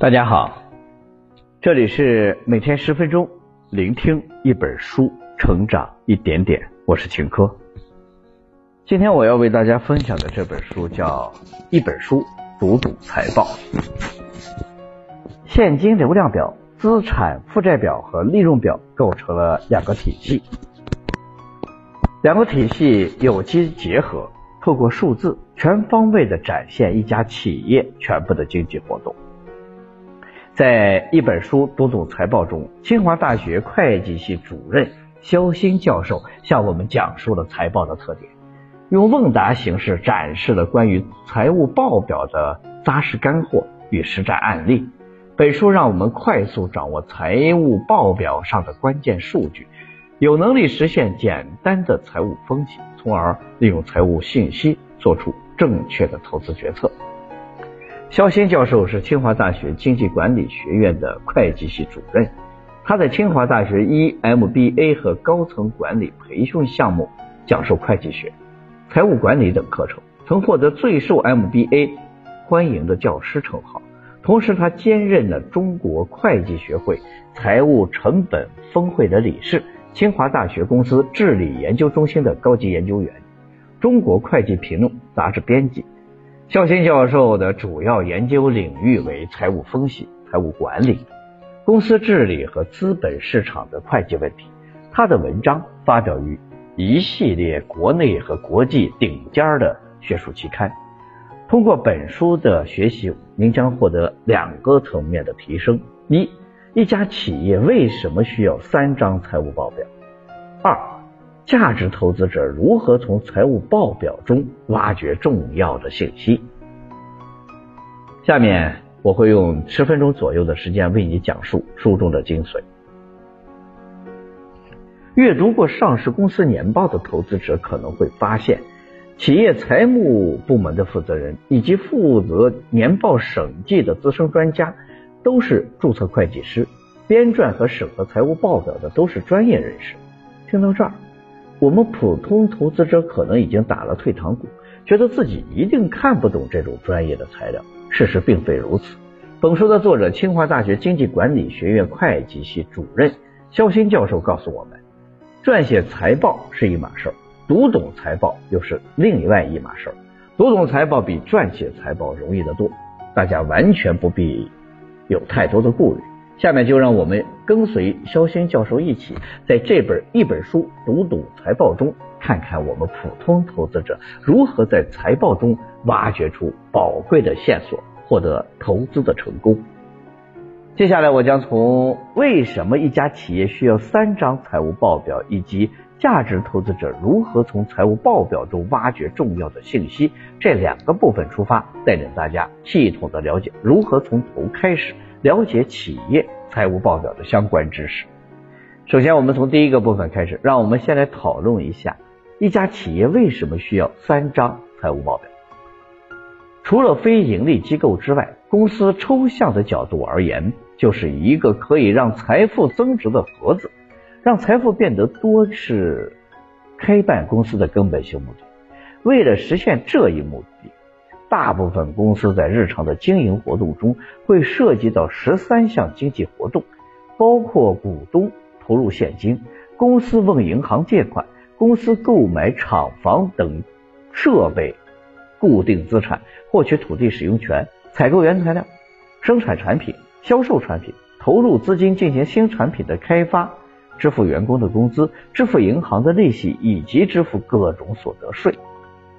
大家好，这里是每天十分钟聆听一本书，成长一点点。我是秦科。今天我要为大家分享的这本书叫《一本书读懂财报》。现金流量表、资产负债表和利润表构成了两个体系，两个体系有机结合，透过数字全方位的展现一家企业全部的经济活动。在一本书读懂财报中，清华大学会计系主任肖鑫教授向我们讲述了财报的特点，用问答形式展示了关于财务报表的扎实干货与实战案例。本书让我们快速掌握财务报表上的关键数据，有能力实现简单的财务分析，从而利用财务信息做出正确的投资决策。肖鑫教授是清华大学经济管理学院的会计系主任，他在清华大学 EMBA 和高层管理培训项目讲授会计学、财务管理等课程，曾获得最受 MBA 欢迎的教师称号。同时，他兼任了中国会计学会财务成本峰会的理事，清华大学公司治理研究中心的高级研究员，中国会计评论杂志编辑。肖鑫教授的主要研究领域为财务分析、财务管理、公司治理和资本市场的会计问题。他的文章发表于一系列国内和国际顶尖的学术期刊。通过本书的学习，您将获得两个层面的提升：一，一家企业为什么需要三张财务报表；二。价值投资者如何从财务报表中挖掘重要的信息？下面我会用十分钟左右的时间为你讲述书中的精髓。阅读过上市公司年报的投资者可能会发现，企业财务部门的负责人以及负责年报审计的资深专家都是注册会计师，编撰和审核财务报表的都是专业人士。听到这儿。我们普通投资者可能已经打了退堂鼓，觉得自己一定看不懂这种专业的材料。事实并非如此。本书的作者，清华大学经济管理学院会计系主任肖鑫教授告诉我们，撰写财报是一码事儿，读懂财报又是另外一码事儿。读懂财报比撰写财报容易得多，大家完全不必有太多的顾虑。下面就让我们跟随肖鑫教授一起，在这本一本书读懂财报中，看看我们普通投资者如何在财报中挖掘出宝贵的线索，获得投资的成功。接下来，我将从为什么一家企业需要三张财务报表，以及价值投资者如何从财务报表中挖掘重要的信息这两个部分出发，带领大家系统的了解如何从头开始。了解企业财务报表的相关知识。首先，我们从第一个部分开始，让我们先来讨论一下一家企业为什么需要三张财务报表。除了非盈利机构之外，公司抽象的角度而言，就是一个可以让财富增值的盒子。让财富变得多是开办公司的根本性目的。为了实现这一目的。大部分公司在日常的经营活动中会涉及到十三项经济活动，包括股东投入现金、公司问银行借款、公司购买厂房等设备、固定资产、获取土地使用权、采购原材料、生产产品、销售产品、投入资金进行新产品的开发、支付员工的工资、支付银行的利息以及支付各种所得税。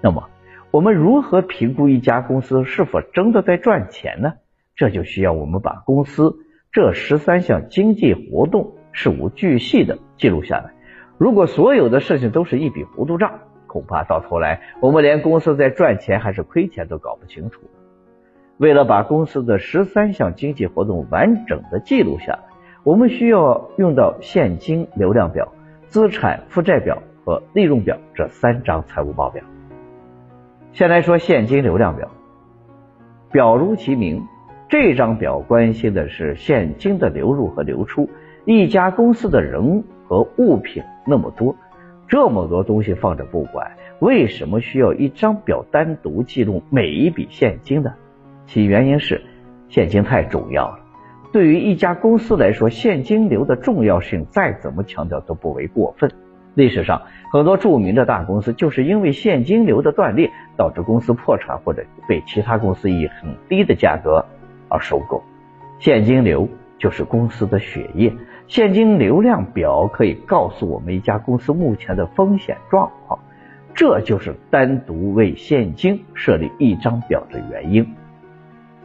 那么，我们如何评估一家公司是否真的在赚钱呢？这就需要我们把公司这十三项经济活动事无巨细的记录下来。如果所有的事情都是一笔糊涂账，恐怕到头来我们连公司在赚钱还是亏钱都搞不清楚。为了把公司的十三项经济活动完整的记录下来，我们需要用到现金流量表、资产负债表和利润表这三张财务报表。先来说现金流量表，表如其名，这张表关心的是现金的流入和流出。一家公司的人和物品那么多，这么多东西放着不管，为什么需要一张表单独记录每一笔现金呢？其原因是，现金太重要了。对于一家公司来说，现金流的重要性再怎么强调都不为过分。历史上很多著名的大公司就是因为现金流的断裂，导致公司破产或者被其他公司以很低的价格而收购。现金流就是公司的血液，现金流量表可以告诉我们一家公司目前的风险状况，这就是单独为现金设立一张表的原因。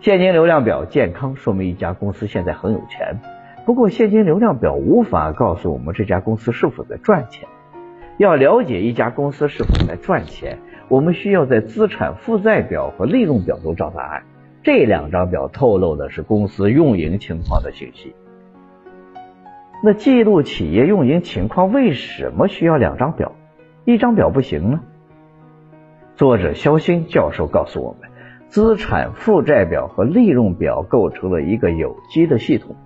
现金流量表健康，说明一家公司现在很有钱。不过，现金流量表无法告诉我们这家公司是否在赚钱。要了解一家公司是否在赚钱，我们需要在资产负债表和利润表中找答案。这两张表透露的是公司运营情况的信息。那记录企业运营情况为什么需要两张表？一张表不行呢？作者肖鑫教授告诉我们。资产负债表和利润表构成了一个有机的系统。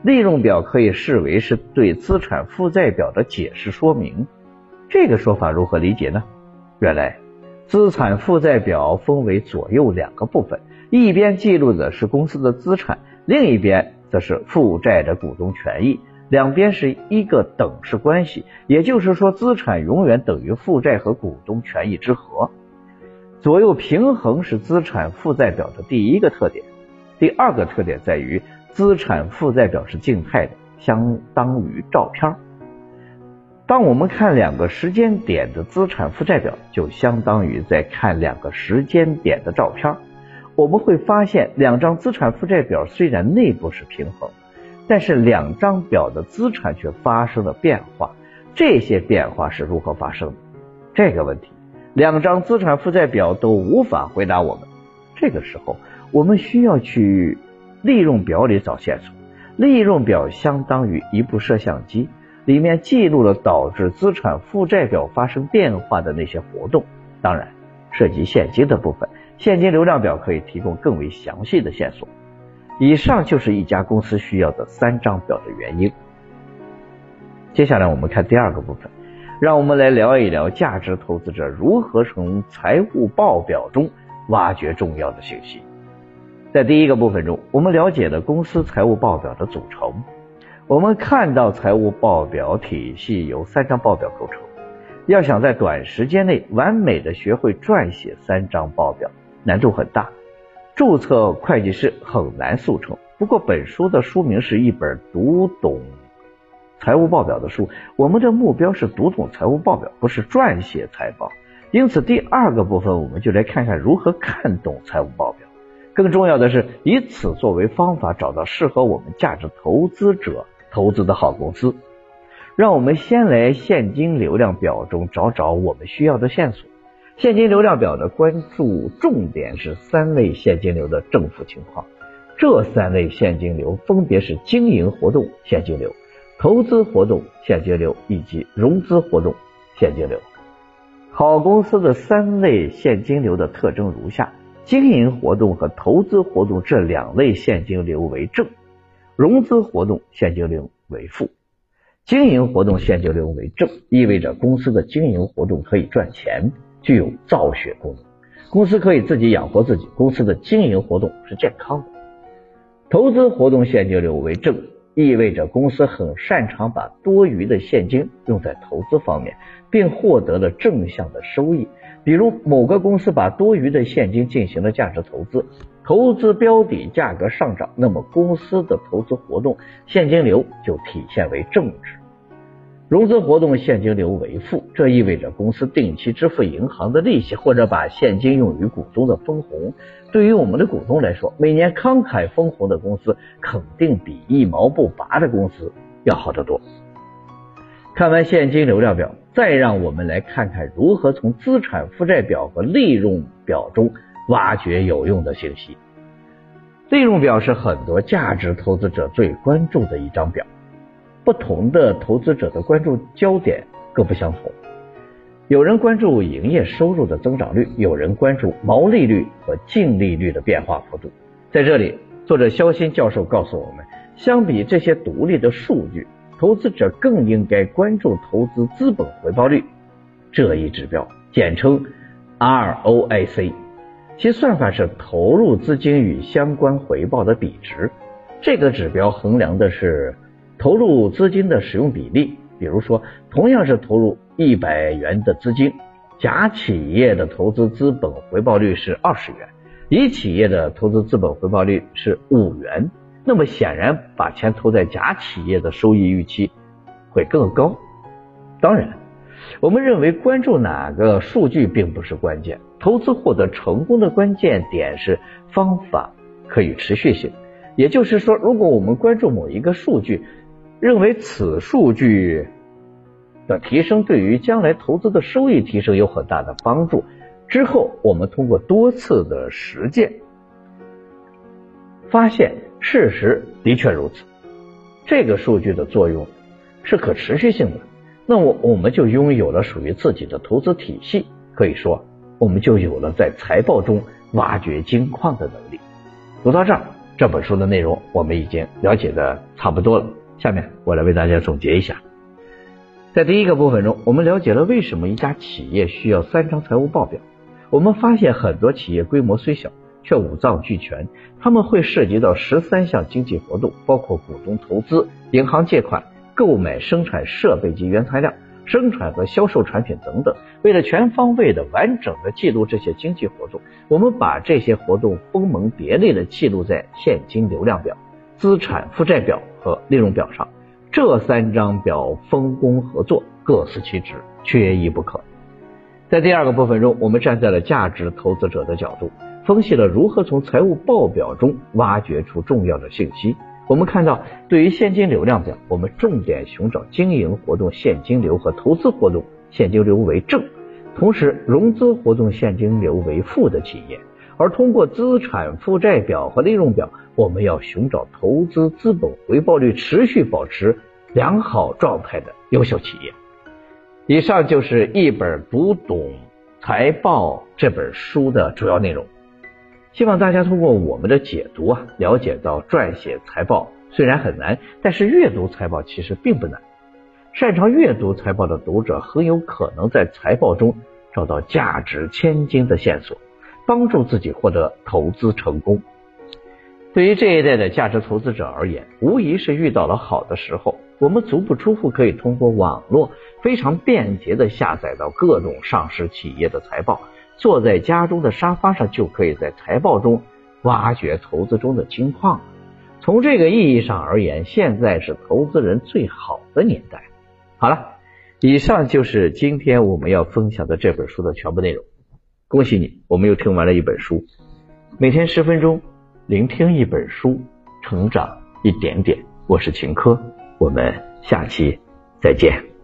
利润表可以视为是对资产负债表的解释说明。这个说法如何理解呢？原来，资产负债表分为左右两个部分，一边记录的是公司的资产，另一边则是负债的股东权益，两边是一个等式关系。也就是说，资产永远等于负债和股东权益之和。左右平衡是资产负债表的第一个特点，第二个特点在于资产负债表是静态的，相当于照片。当我们看两个时间点的资产负债表，就相当于在看两个时间点的照片。我们会发现，两张资产负债表虽然内部是平衡，但是两张表的资产却发生了变化。这些变化是如何发生的？这个问题。两张资产负债表都无法回答我们。这个时候，我们需要去利润表里找线索。利润表相当于一部摄像机，里面记录了导致资产负债表发生变化的那些活动。当然，涉及现金的部分，现金流量表可以提供更为详细的线索。以上就是一家公司需要的三张表的原因。接下来我们看第二个部分。让我们来聊一聊价值投资者如何从财务报表中挖掘重要的信息。在第一个部分中，我们了解了公司财务报表的组成。我们看到财务报表体系由三张报表构成。要想在短时间内完美的学会撰写三张报表，难度很大。注册会计师很难速成。不过，本书的书名是一本读懂。财务报表的书，我们的目标是读懂财务报表，不是撰写财报。因此，第二个部分我们就来看看如何看懂财务报表。更重要的是，以此作为方法，找到适合我们价值投资者投资的好公司。让我们先来现金流量表中找找我们需要的线索。现金流量表的关注重点是三类现金流的正负情况。这三类现金流分别是经营活动现金流。投资活动现金流以及融资活动现金流，好公司的三类现金流的特征如下：经营活动和投资活动这两类现金流为正，融资活动现金流为负。经营活动现金流为正，意味着公司的经营活动可以赚钱，具有造血功能，公司可以自己养活自己，公司的经营活动是健康的。投资活动现金流为正。意味着公司很擅长把多余的现金用在投资方面，并获得了正向的收益。比如，某个公司把多余的现金进行了价值投资，投资标的价格上涨，那么公司的投资活动现金流就体现为正值。融资活动现金流为负，这意味着公司定期支付银行的利息，或者把现金用于股东的分红。对于我们的股东来说，每年慷慨分红的公司肯定比一毛不拔的公司要好得多。看完现金流量表，再让我们来看看如何从资产负债表和利润表中挖掘有用的信息。利润表是很多价值投资者最关注的一张表。不同的投资者的关注焦点各不相同，有人关注营业收入的增长率，有人关注毛利率和净利率的变化幅度。在这里，作者肖鑫教授告诉我们，相比这些独立的数据，投资者更应该关注投资资本回报率这一指标，简称 ROIC。其算法是投入资金与相关回报的比值。这个指标衡量的是投入资金的使用比例。比如说，同样是投入一百元的资金，甲企业的投资资本回报率是二十元，乙企业的投资资本回报率是五元。那么显然，把钱投在甲企业的收益预期会更高。当然，我们认为关注哪个数据并不是关键，投资获得成功的关键点是方法可以持续性。也就是说，如果我们关注某一个数据，认为此数据的提升对于将来投资的收益提升有很大的帮助，之后我们通过多次的实践，发现事实的确如此，这个数据的作用是可持续性的。那我我们就拥有了属于自己的投资体系，可以说我们就有了在财报中挖掘金矿的能力。读到这儿，这本书的内容我们已经了解的差不多了。下面我来为大家总结一下，在第一个部分中，我们了解了为什么一家企业需要三张财务报表。我们发现很多企业规模虽小，却五脏俱全，他们会涉及到十三项经济活动，包括股东投资、银行借款。购买、生产设备及原材料，生产和销售产品等等。为了全方位的、完整的记录这些经济活动，我们把这些活动分门别类的记录在现金流量表、资产负债表和利润表上。这三张表分工合作，各司其职，缺一不可。在第二个部分中，我们站在了价值投资者的角度，分析了如何从财务报表中挖掘出重要的信息。我们看到，对于现金流量表，我们重点寻找经营活动现金流和投资活动现金流为正，同时融资活动现金流为负的企业；而通过资产负债表和利润表，我们要寻找投资资本回报率持续保持良好状态的优秀企业。以上就是一本读懂财报这本书的主要内容。希望大家通过我们的解读啊，了解到撰写财报虽然很难，但是阅读财报其实并不难。擅长阅读财报的读者很有可能在财报中找到价值千金的线索，帮助自己获得投资成功。对于这一代的价值投资者而言，无疑是遇到了好的时候。我们足不出户，可以通过网络非常便捷的下载到各种上市企业的财报。坐在家中的沙发上，就可以在财报中挖掘投资中的金矿。从这个意义上而言，现在是投资人最好的年代。好了，以上就是今天我们要分享的这本书的全部内容。恭喜你，我们又听完了一本书。每天十分钟，聆听一本书，成长一点点。我是秦科，我们下期再见。